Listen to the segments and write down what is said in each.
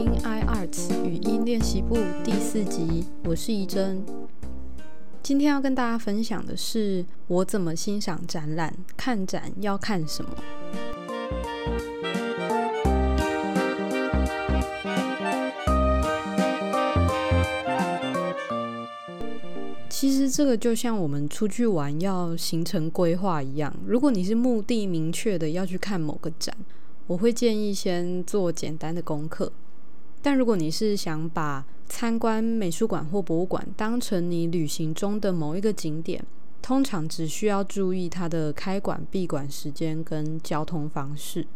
听 iArts 语音练习部第四集，我是怡珍。今天要跟大家分享的是我怎么欣赏展览，看展要看什么。其实这个就像我们出去玩要行程规划一样，如果你是目的明确的要去看某个展，我会建议先做简单的功课。但如果你是想把参观美术馆或博物馆当成你旅行中的某一个景点，通常只需要注意它的开馆闭馆时间跟交通方式。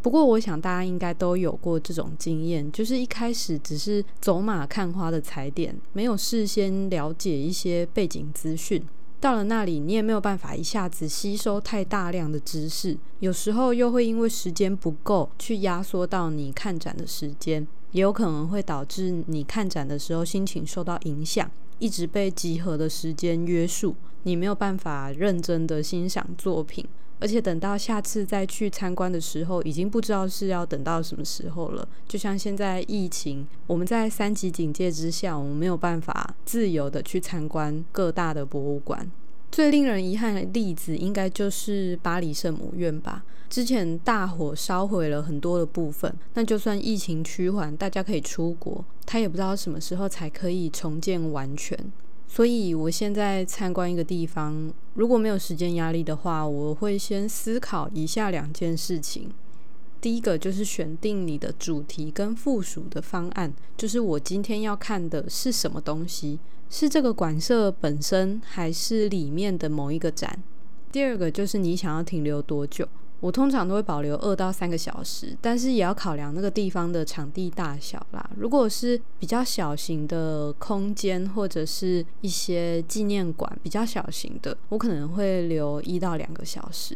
不过，我想大家应该都有过这种经验，就是一开始只是走马看花的踩点，没有事先了解一些背景资讯。到了那里，你也没有办法一下子吸收太大量的知识，有时候又会因为时间不够，去压缩到你看展的时间，也有可能会导致你看展的时候心情受到影响，一直被集合的时间约束，你没有办法认真的欣赏作品。而且等到下次再去参观的时候，已经不知道是要等到什么时候了。就像现在疫情，我们在三级警戒之下，我们没有办法自由的去参观各大的博物馆。最令人遗憾的例子，应该就是巴黎圣母院吧。之前大火烧毁了很多的部分，那就算疫情趋缓，大家可以出国，他也不知道什么时候才可以重建完全。所以，我现在参观一个地方，如果没有时间压力的话，我会先思考以下两件事情。第一个就是选定你的主题跟附属的方案，就是我今天要看的是什么东西，是这个馆舍本身，还是里面的某一个展？第二个就是你想要停留多久。我通常都会保留二到三个小时，但是也要考量那个地方的场地大小啦。如果是比较小型的空间，或者是一些纪念馆比较小型的，我可能会留一到两个小时。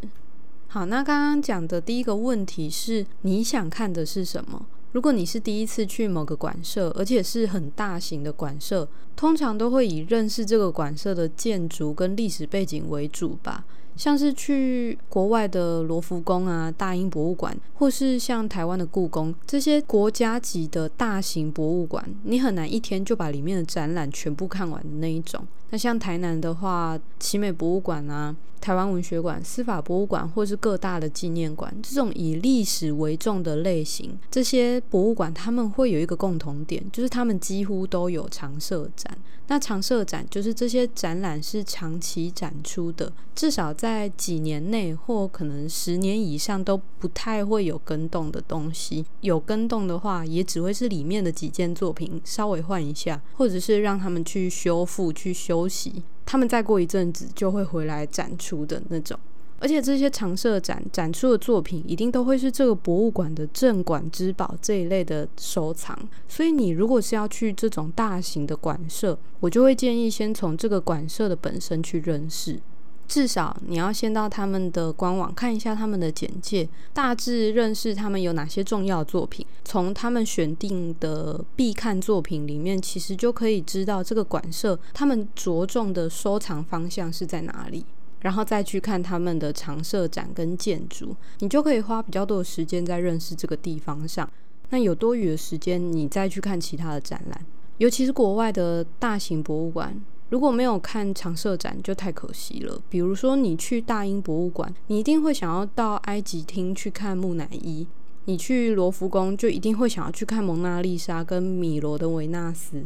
好，那刚刚讲的第一个问题是你想看的是什么？如果你是第一次去某个馆舍，而且是很大型的馆舍，通常都会以认识这个馆舍的建筑跟历史背景为主吧。像是去国外的罗浮宫啊、大英博物馆，或是像台湾的故宫这些国家级的大型博物馆，你很难一天就把里面的展览全部看完的那一种。那像台南的话，奇美博物馆啊。台湾文学馆、司法博物馆，或是各大的纪念馆，这种以历史为重的类型，这些博物馆他们会有一个共同点，就是他们几乎都有常设展。那常设展就是这些展览是长期展出的，至少在在几年内或可能十年以上都不太会有更动的东西。有更动的话，也只会是里面的几件作品稍微换一下，或者是让他们去修复、去休息。他们再过一阵子就会回来展出的那种，而且这些常设展展出的作品一定都会是这个博物馆的镇馆之宝这一类的收藏。所以你如果是要去这种大型的馆舍，我就会建议先从这个馆舍的本身去认识。至少你要先到他们的官网看一下他们的简介，大致认识他们有哪些重要作品。从他们选定的必看作品里面，其实就可以知道这个馆舍他们着重的收藏方向是在哪里。然后再去看他们的常设展跟建筑，你就可以花比较多的时间在认识这个地方上。那有多余的时间，你再去看其他的展览，尤其是国外的大型博物馆。如果没有看常设展，就太可惜了。比如说，你去大英博物馆，你一定会想要到埃及厅去看木乃伊；你去罗浮宫，就一定会想要去看蒙娜丽莎跟米罗的维纳斯。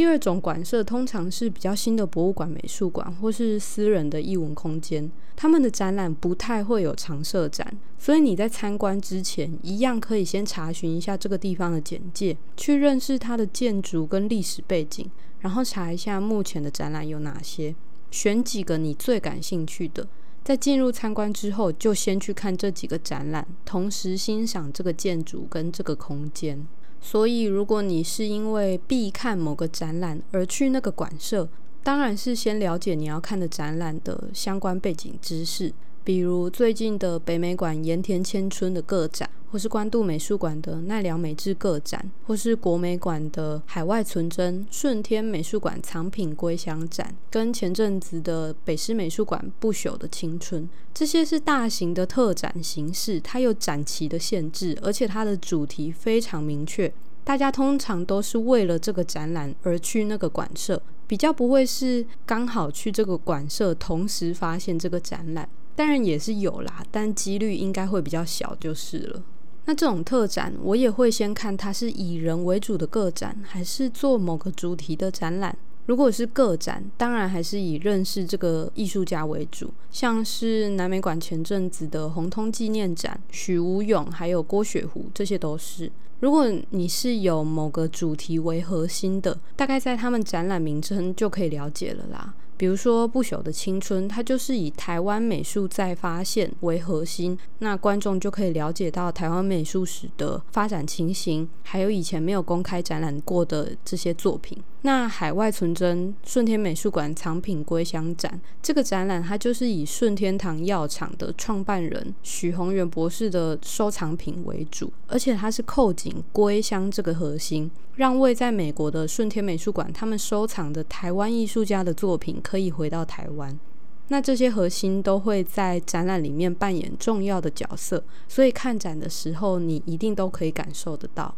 第二种馆舍通常是比较新的博物馆、美术馆或是私人的艺文空间，他们的展览不太会有常设展，所以你在参观之前，一样可以先查询一下这个地方的简介，去认识它的建筑跟历史背景。然后查一下目前的展览有哪些，选几个你最感兴趣的，在进入参观之后，就先去看这几个展览，同时欣赏这个建筑跟这个空间。所以，如果你是因为必看某个展览而去那个馆舍，当然是先了解你要看的展览的相关背景知识。比如最近的北美馆盐田千春的个展，或是关渡美术馆的奈良美智个展，或是国美馆的海外存真、顺天美术馆藏品归乡展，跟前阵子的北师美术馆不朽的青春，这些是大型的特展形式，它有展期的限制，而且它的主题非常明确。大家通常都是为了这个展览而去那个馆舍，比较不会是刚好去这个馆舍同时发现这个展览。当然也是有啦，但几率应该会比较小就是了。那这种特展，我也会先看它是以人为主的个展，还是做某个主题的展览。如果是个展，当然还是以认识这个艺术家为主，像是南美馆前阵子的红通纪念展，许无勇还有郭雪湖，这些都是。如果你是有某个主题为核心的，大概在他们展览名称就可以了解了啦。比如说《不朽的青春》，它就是以台湾美术再发现为核心，那观众就可以了解到台湾美术史的发展情形，还有以前没有公开展览过的这些作品。那海外存真顺天美术馆藏品归乡展这个展览，它就是以顺天堂药厂的创办人许宏源博士的收藏品为主，而且它是扣紧归乡这个核心，让位在美国的顺天美术馆他们收藏的台湾艺术家的作品可以回到台湾。那这些核心都会在展览里面扮演重要的角色，所以看展的时候你一定都可以感受得到。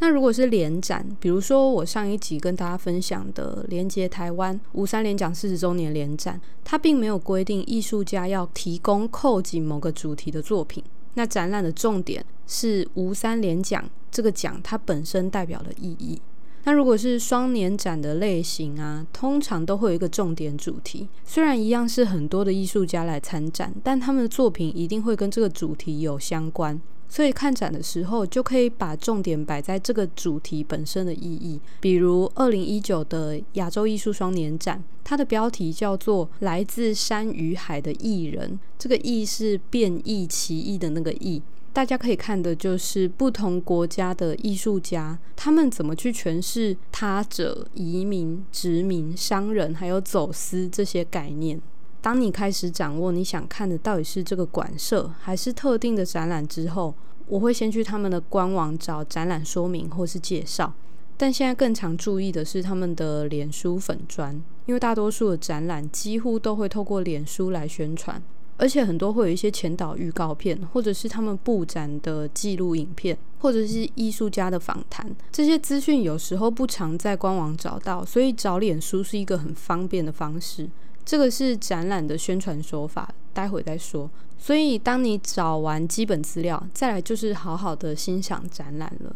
那如果是联展，比如说我上一集跟大家分享的连接台湾吴三连奖四十周年联展，它并没有规定艺术家要提供扣紧某个主题的作品。那展览的重点是吴三连奖这个奖它本身代表的意义。那如果是双年展的类型啊，通常都会有一个重点主题，虽然一样是很多的艺术家来参展，但他们的作品一定会跟这个主题有相关。所以看展的时候，就可以把重点摆在这个主题本身的意义。比如二零一九的亚洲艺术双年展，它的标题叫做“来自山与海的艺人”，这个“艺”是变异奇异的那个“艺”。大家可以看的就是不同国家的艺术家，他们怎么去诠释他者、移民、殖民、商人还有走私这些概念。当你开始掌握你想看的到底是这个馆舍还是特定的展览之后，我会先去他们的官网找展览说明或是介绍。但现在更常注意的是他们的脸书粉砖，因为大多数的展览几乎都会透过脸书来宣传，而且很多会有一些前导预告片，或者是他们布展的记录影片，或者是艺术家的访谈。这些资讯有时候不常在官网找到，所以找脸书是一个很方便的方式。这个是展览的宣传手法，待会再说。所以，当你找完基本资料，再来就是好好的欣赏展览了。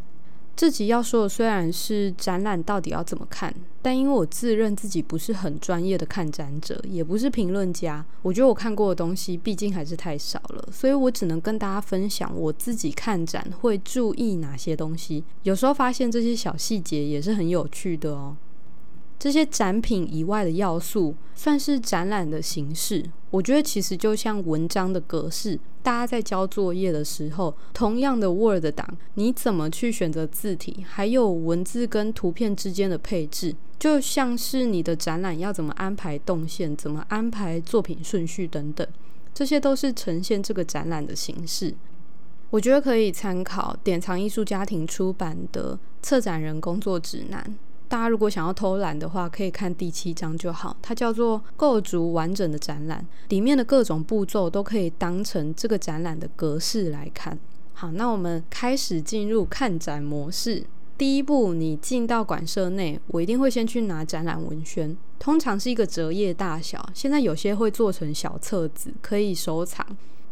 这集要说的虽然是展览到底要怎么看，但因为我自认自己不是很专业的看展者，也不是评论家，我觉得我看过的东西毕竟还是太少了，所以我只能跟大家分享我自己看展会注意哪些东西。有时候发现这些小细节也是很有趣的哦。这些展品以外的要素，算是展览的形式。我觉得其实就像文章的格式，大家在交作业的时候，同样的 Word 档，你怎么去选择字体，还有文字跟图片之间的配置，就像是你的展览要怎么安排动线，怎么安排作品顺序等等，这些都是呈现这个展览的形式。我觉得可以参考典藏艺术家庭出版的《策展人工作指南》。大家如果想要偷懒的话，可以看第七章就好。它叫做“构筑完整的展览”，里面的各种步骤都可以当成这个展览的格式来看。好，那我们开始进入看展模式。第一步，你进到馆舍内，我一定会先去拿展览文宣，通常是一个折页大小，现在有些会做成小册子，可以收藏。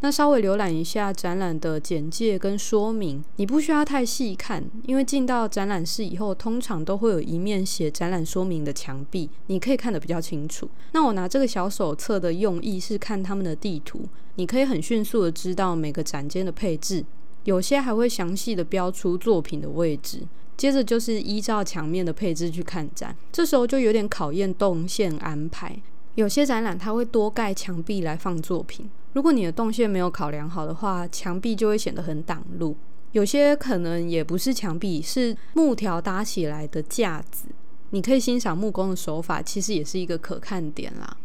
那稍微浏览一下展览的简介跟说明，你不需要太细看，因为进到展览室以后，通常都会有一面写展览说明的墙壁，你可以看得比较清楚。那我拿这个小手册的用意是看他们的地图，你可以很迅速的知道每个展间的配置，有些还会详细的标出作品的位置。接着就是依照墙面的配置去看展，这时候就有点考验动线安排。有些展览它会多盖墙壁来放作品，如果你的动线没有考量好的话，墙壁就会显得很挡路。有些可能也不是墙壁，是木条搭起来的架子，你可以欣赏木工的手法，其实也是一个可看点啦。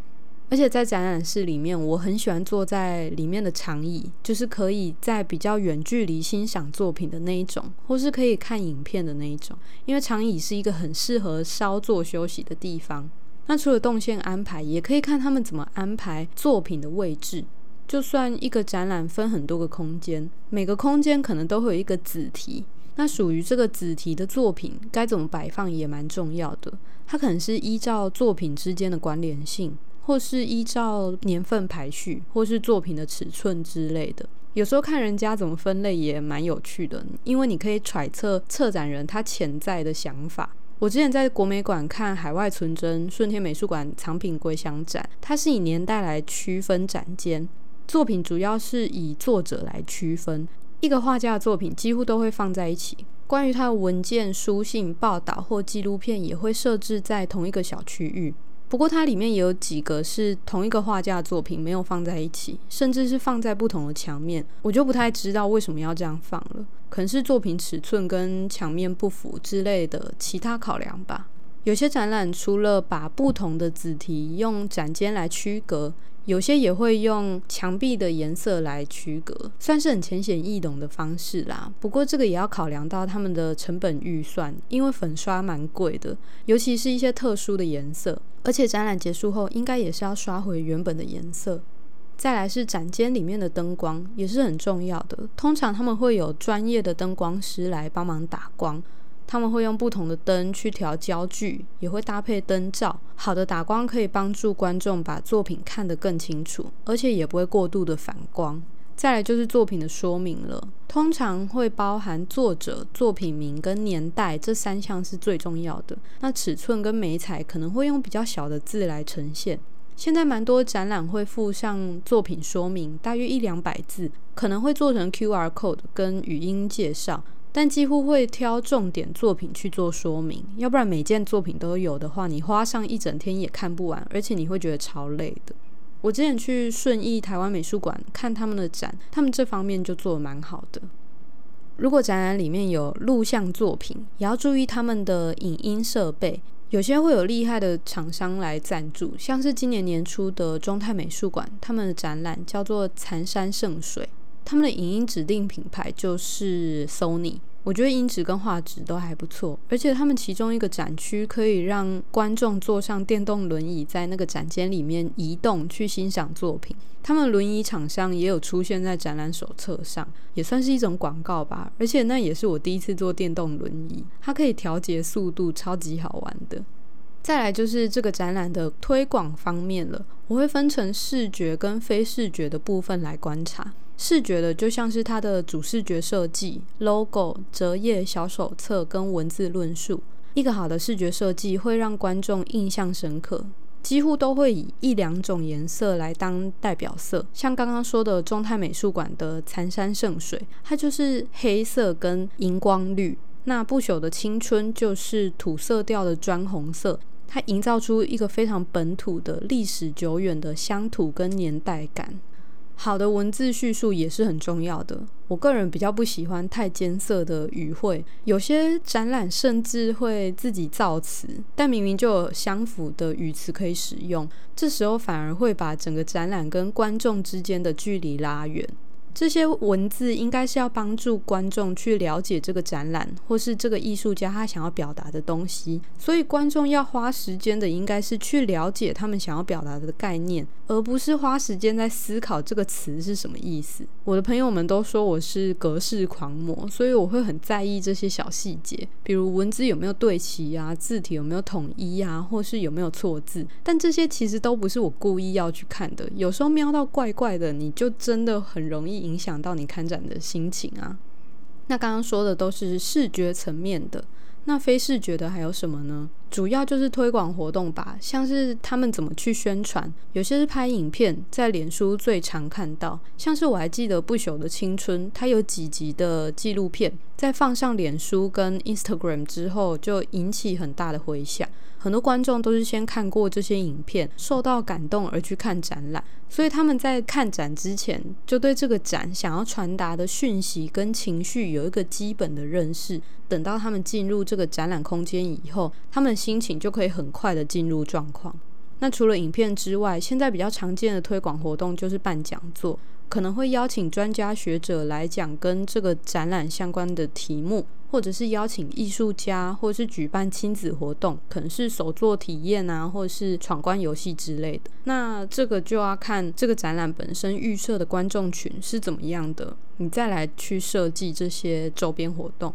而且在展览室里面，我很喜欢坐在里面的长椅，就是可以在比较远距离欣赏作品的那一种，或是可以看影片的那一种，因为长椅是一个很适合稍作休息的地方。那除了动线安排，也可以看他们怎么安排作品的位置。就算一个展览分很多个空间，每个空间可能都会有一个子题，那属于这个子题的作品该怎么摆放也蛮重要的。它可能是依照作品之间的关联性，或是依照年份排序，或是作品的尺寸之类的。有时候看人家怎么分类也蛮有趣的，因为你可以揣测策展人他潜在的想法。我之前在国美馆看海外存真顺天美术馆藏品归乡展，它是以年代来区分展间，作品主要是以作者来区分。一个画家的作品几乎都会放在一起，关于他的文件、书信、报道或纪录片也会设置在同一个小区域。不过它里面也有几个是同一个画家的作品没有放在一起，甚至是放在不同的墙面，我就不太知道为什么要这样放了，可能是作品尺寸跟墙面不符之类的其他考量吧。有些展览除了把不同的子题用展间来区隔。有些也会用墙壁的颜色来区隔，算是很浅显易懂的方式啦。不过这个也要考量到他们的成本预算，因为粉刷蛮贵的，尤其是一些特殊的颜色，而且展览结束后应该也是要刷回原本的颜色。再来是展间里面的灯光也是很重要的，通常他们会有专业的灯光师来帮忙打光。他们会用不同的灯去调焦距，也会搭配灯罩。好的打光可以帮助观众把作品看得更清楚，而且也不会过度的反光。再来就是作品的说明了，通常会包含作者、作品名跟年代这三项是最重要的。那尺寸跟美彩可能会用比较小的字来呈现。现在蛮多展览会附上作品说明，大约一两百字，可能会做成 QR code 跟语音介绍。但几乎会挑重点作品去做说明，要不然每件作品都有的话，你花上一整天也看不完，而且你会觉得超累的。我之前去顺义台湾美术馆看他们的展，他们这方面就做的蛮好的。如果展览里面有录像作品，也要注意他们的影音设备，有些会有厉害的厂商来赞助，像是今年年初的中泰美术馆，他们的展览叫做《残山剩水》。他们的影音指定品牌就是 Sony，我觉得音质跟画质都还不错，而且他们其中一个展区可以让观众坐上电动轮椅，在那个展间里面移动去欣赏作品。他们轮椅厂商也有出现在展览手册上，也算是一种广告吧。而且那也是我第一次坐电动轮椅，它可以调节速度，超级好玩的。再来就是这个展览的推广方面了，我会分成视觉跟非视觉的部分来观察。视觉的就像是它的主视觉设计、logo、折页小手册跟文字论述。一个好的视觉设计会让观众印象深刻，几乎都会以一两种颜色来当代表色。像刚刚说的中泰美术馆的残山剩水，它就是黑色跟荧光绿。那不朽的青春就是土色调的砖红色，它营造出一个非常本土的历史久远的乡土跟年代感。好的文字叙述也是很重要的。我个人比较不喜欢太艰涩的语汇，有些展览甚至会自己造词，但明明就有相符的语词可以使用，这时候反而会把整个展览跟观众之间的距离拉远。这些文字应该是要帮助观众去了解这个展览，或是这个艺术家他想要表达的东西。所以观众要花时间的，应该是去了解他们想要表达的概念，而不是花时间在思考这个词是什么意思。我的朋友们都说我是格式狂魔，所以我会很在意这些小细节，比如文字有没有对齐啊，字体有没有统一啊，或是有没有错字。但这些其实都不是我故意要去看的，有时候瞄到怪怪的，你就真的很容易。影响到你看展的心情啊。那刚刚说的都是视觉层面的，那非视觉的还有什么呢？主要就是推广活动吧，像是他们怎么去宣传，有些是拍影片，在脸书最常看到。像是我还记得不朽的青春，它有几集的纪录片，在放上脸书跟 Instagram 之后，就引起很大的回响。很多观众都是先看过这些影片，受到感动而去看展览，所以他们在看展之前就对这个展想要传达的讯息跟情绪有一个基本的认识。等到他们进入这个展览空间以后，他们心情就可以很快的进入状况。那除了影片之外，现在比较常见的推广活动就是办讲座，可能会邀请专家学者来讲跟这个展览相关的题目。或者是邀请艺术家，或者是举办亲子活动，可能是手作体验啊，或者是闯关游戏之类的。那这个就要看这个展览本身预设的观众群是怎么样的，你再来去设计这些周边活动。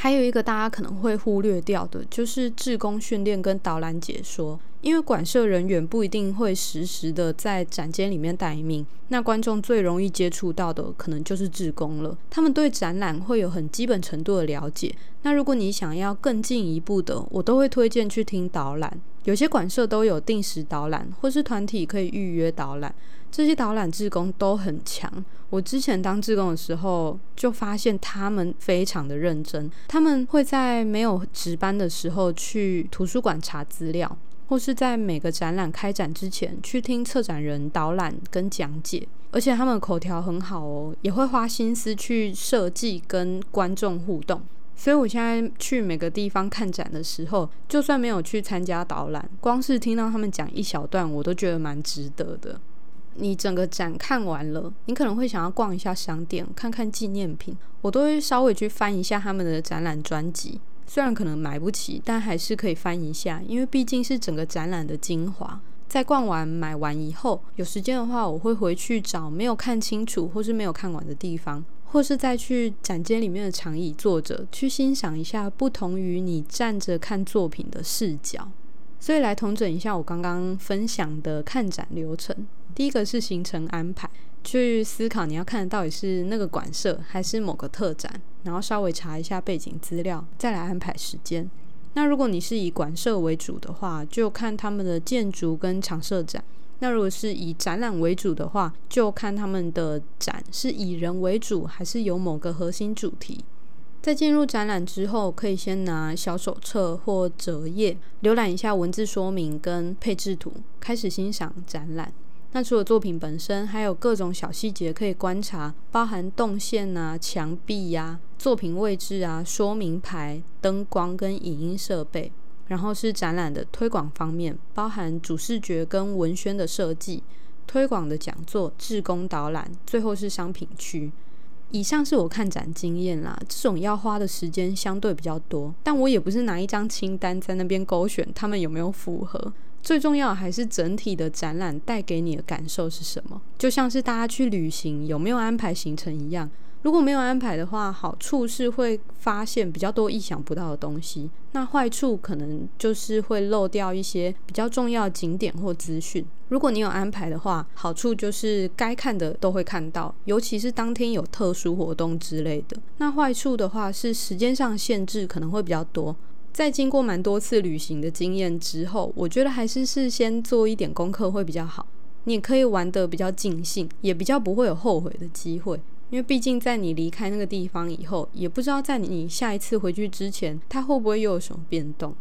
还有一个大家可能会忽略掉的，就是志工训练跟导览解说。因为馆舍人员不一定会实时的在展间里面待命，那观众最容易接触到的可能就是志工了。他们对展览会有很基本程度的了解。那如果你想要更进一步的，我都会推荐去听导览。有些馆舍都有定时导览，或是团体可以预约导览。这些导览志工都很强。我之前当志工的时候，就发现他们非常的认真。他们会在没有值班的时候去图书馆查资料。或是在每个展览开展之前去听策展人导览跟讲解，而且他们口条很好哦，也会花心思去设计跟观众互动。所以我现在去每个地方看展的时候，就算没有去参加导览，光是听到他们讲一小段，我都觉得蛮值得的。你整个展看完了，你可能会想要逛一下商店，看看纪念品，我都会稍微去翻一下他们的展览专辑。虽然可能买不起，但还是可以翻一下，因为毕竟是整个展览的精华。在逛完、买完以后，有时间的话，我会回去找没有看清楚或是没有看完的地方，或是再去展间里面的长椅坐着，去欣赏一下不同于你站着看作品的视角。所以来统整一下我刚刚分享的看展流程：第一个是行程安排。去思考你要看的到底是那个馆舍还是某个特展，然后稍微查一下背景资料，再来安排时间。那如果你是以馆舍为主的话，就看他们的建筑跟常设展；那如果是以展览为主的话，就看他们的展是以人为主还是有某个核心主题。在进入展览之后，可以先拿小手册或折页浏览一下文字说明跟配置图，开始欣赏展览。那除了作品本身，还有各种小细节可以观察，包含动线啊、墙壁呀、作品位置啊、说明牌、灯光跟影音设备。然后是展览的推广方面，包含主视觉跟文宣的设计、推广的讲座、志工导览，最后是商品区。以上是我看展经验啦，这种要花的时间相对比较多，但我也不是拿一张清单在那边勾选他们有没有符合。最重要还是整体的展览带给你的感受是什么？就像是大家去旅行有没有安排行程一样，如果没有安排的话，好处是会发现比较多意想不到的东西，那坏处可能就是会漏掉一些比较重要景点或资讯。如果你有安排的话，好处就是该看的都会看到，尤其是当天有特殊活动之类的。那坏处的话是时间上限制可能会比较多。在经过蛮多次旅行的经验之后，我觉得还是事先做一点功课会比较好。你可以玩得比较尽兴，也比较不会有后悔的机会。因为毕竟在你离开那个地方以后，也不知道在你下一次回去之前，它会不会又有什么变动。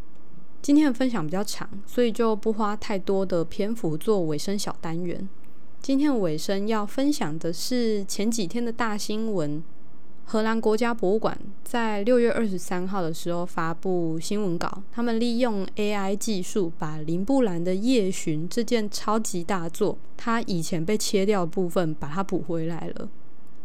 今天的分享比较长，所以就不花太多的篇幅做尾声小单元。今天的尾声要分享的是前几天的大新闻。荷兰国家博物馆在六月二十三号的时候发布新闻稿，他们利用 AI 技术把林布兰的《夜巡》这件超级大作，它以前被切掉的部分，把它补回来了。《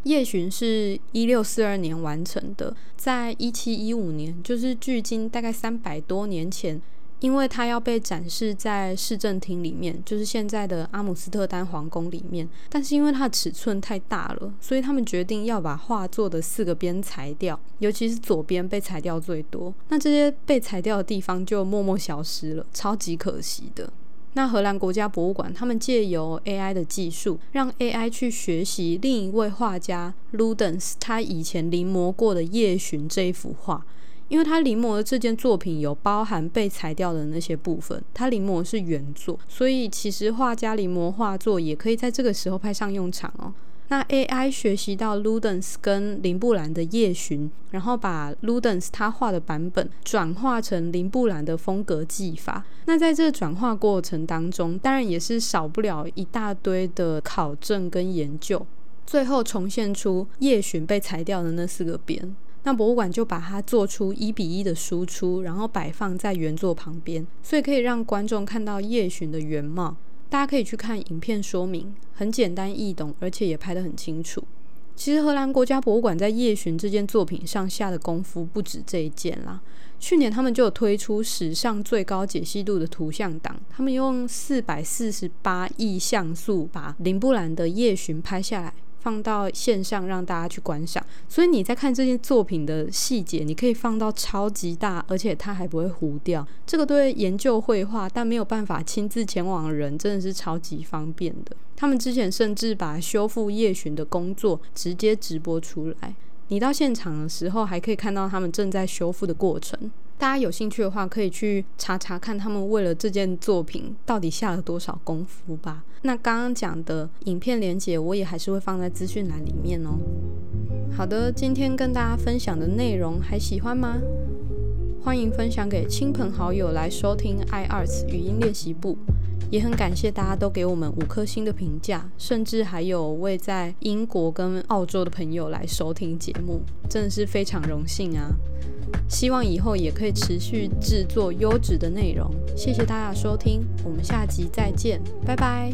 夜巡》是一六四二年完成的，在一七一五年，就是距今大概三百多年前。因为它要被展示在市政厅里面，就是现在的阿姆斯特丹皇宫里面。但是因为它的尺寸太大了，所以他们决定要把画作的四个边裁掉，尤其是左边被裁掉最多。那这些被裁掉的地方就默默消失了，超级可惜的。那荷兰国家博物馆他们借由 AI 的技术，让 AI 去学习另一位画家 Ludens 他以前临摹过的《夜巡》这一幅画。因为他临摹的这件作品有包含被裁掉的那些部分，他临摹是原作，所以其实画家临摹画作也可以在这个时候派上用场哦。那 AI 学习到 Ludens 跟林布兰的夜巡，然后把 Ludens 他画的版本转化成林布兰的风格技法。那在这个转化过程当中，当然也是少不了一大堆的考证跟研究，最后重现出夜巡被裁掉的那四个边。那博物馆就把它做出一比一的输出，然后摆放在原作旁边，所以可以让观众看到夜巡的原貌。大家可以去看影片说明，很简单易懂，而且也拍得很清楚。其实荷兰国家博物馆在夜巡这件作品上下的功夫不止这一件啦。去年他们就有推出史上最高解析度的图像档，他们用四百四十八亿像素把林布兰的夜巡拍下来。放到线上让大家去观赏。所以你在看这件作品的细节，你可以放到超级大，而且它还不会糊掉。这个对研究绘画但没有办法亲自前往的人，真的是超级方便的。他们之前甚至把修复夜巡的工作直接直播出来，你到现场的时候还可以看到他们正在修复的过程。大家有兴趣的话，可以去查查看他们为了这件作品到底下了多少功夫吧。那刚刚讲的影片连接，我也还是会放在资讯栏里面哦。好的，今天跟大家分享的内容还喜欢吗？欢迎分享给亲朋好友来收听 iArts 语音练习部。也很感谢大家都给我们五颗星的评价，甚至还有位在英国跟澳洲的朋友来收听节目，真的是非常荣幸啊！希望以后也可以持续制作优质的内容。谢谢大家收听，我们下集再见，拜拜。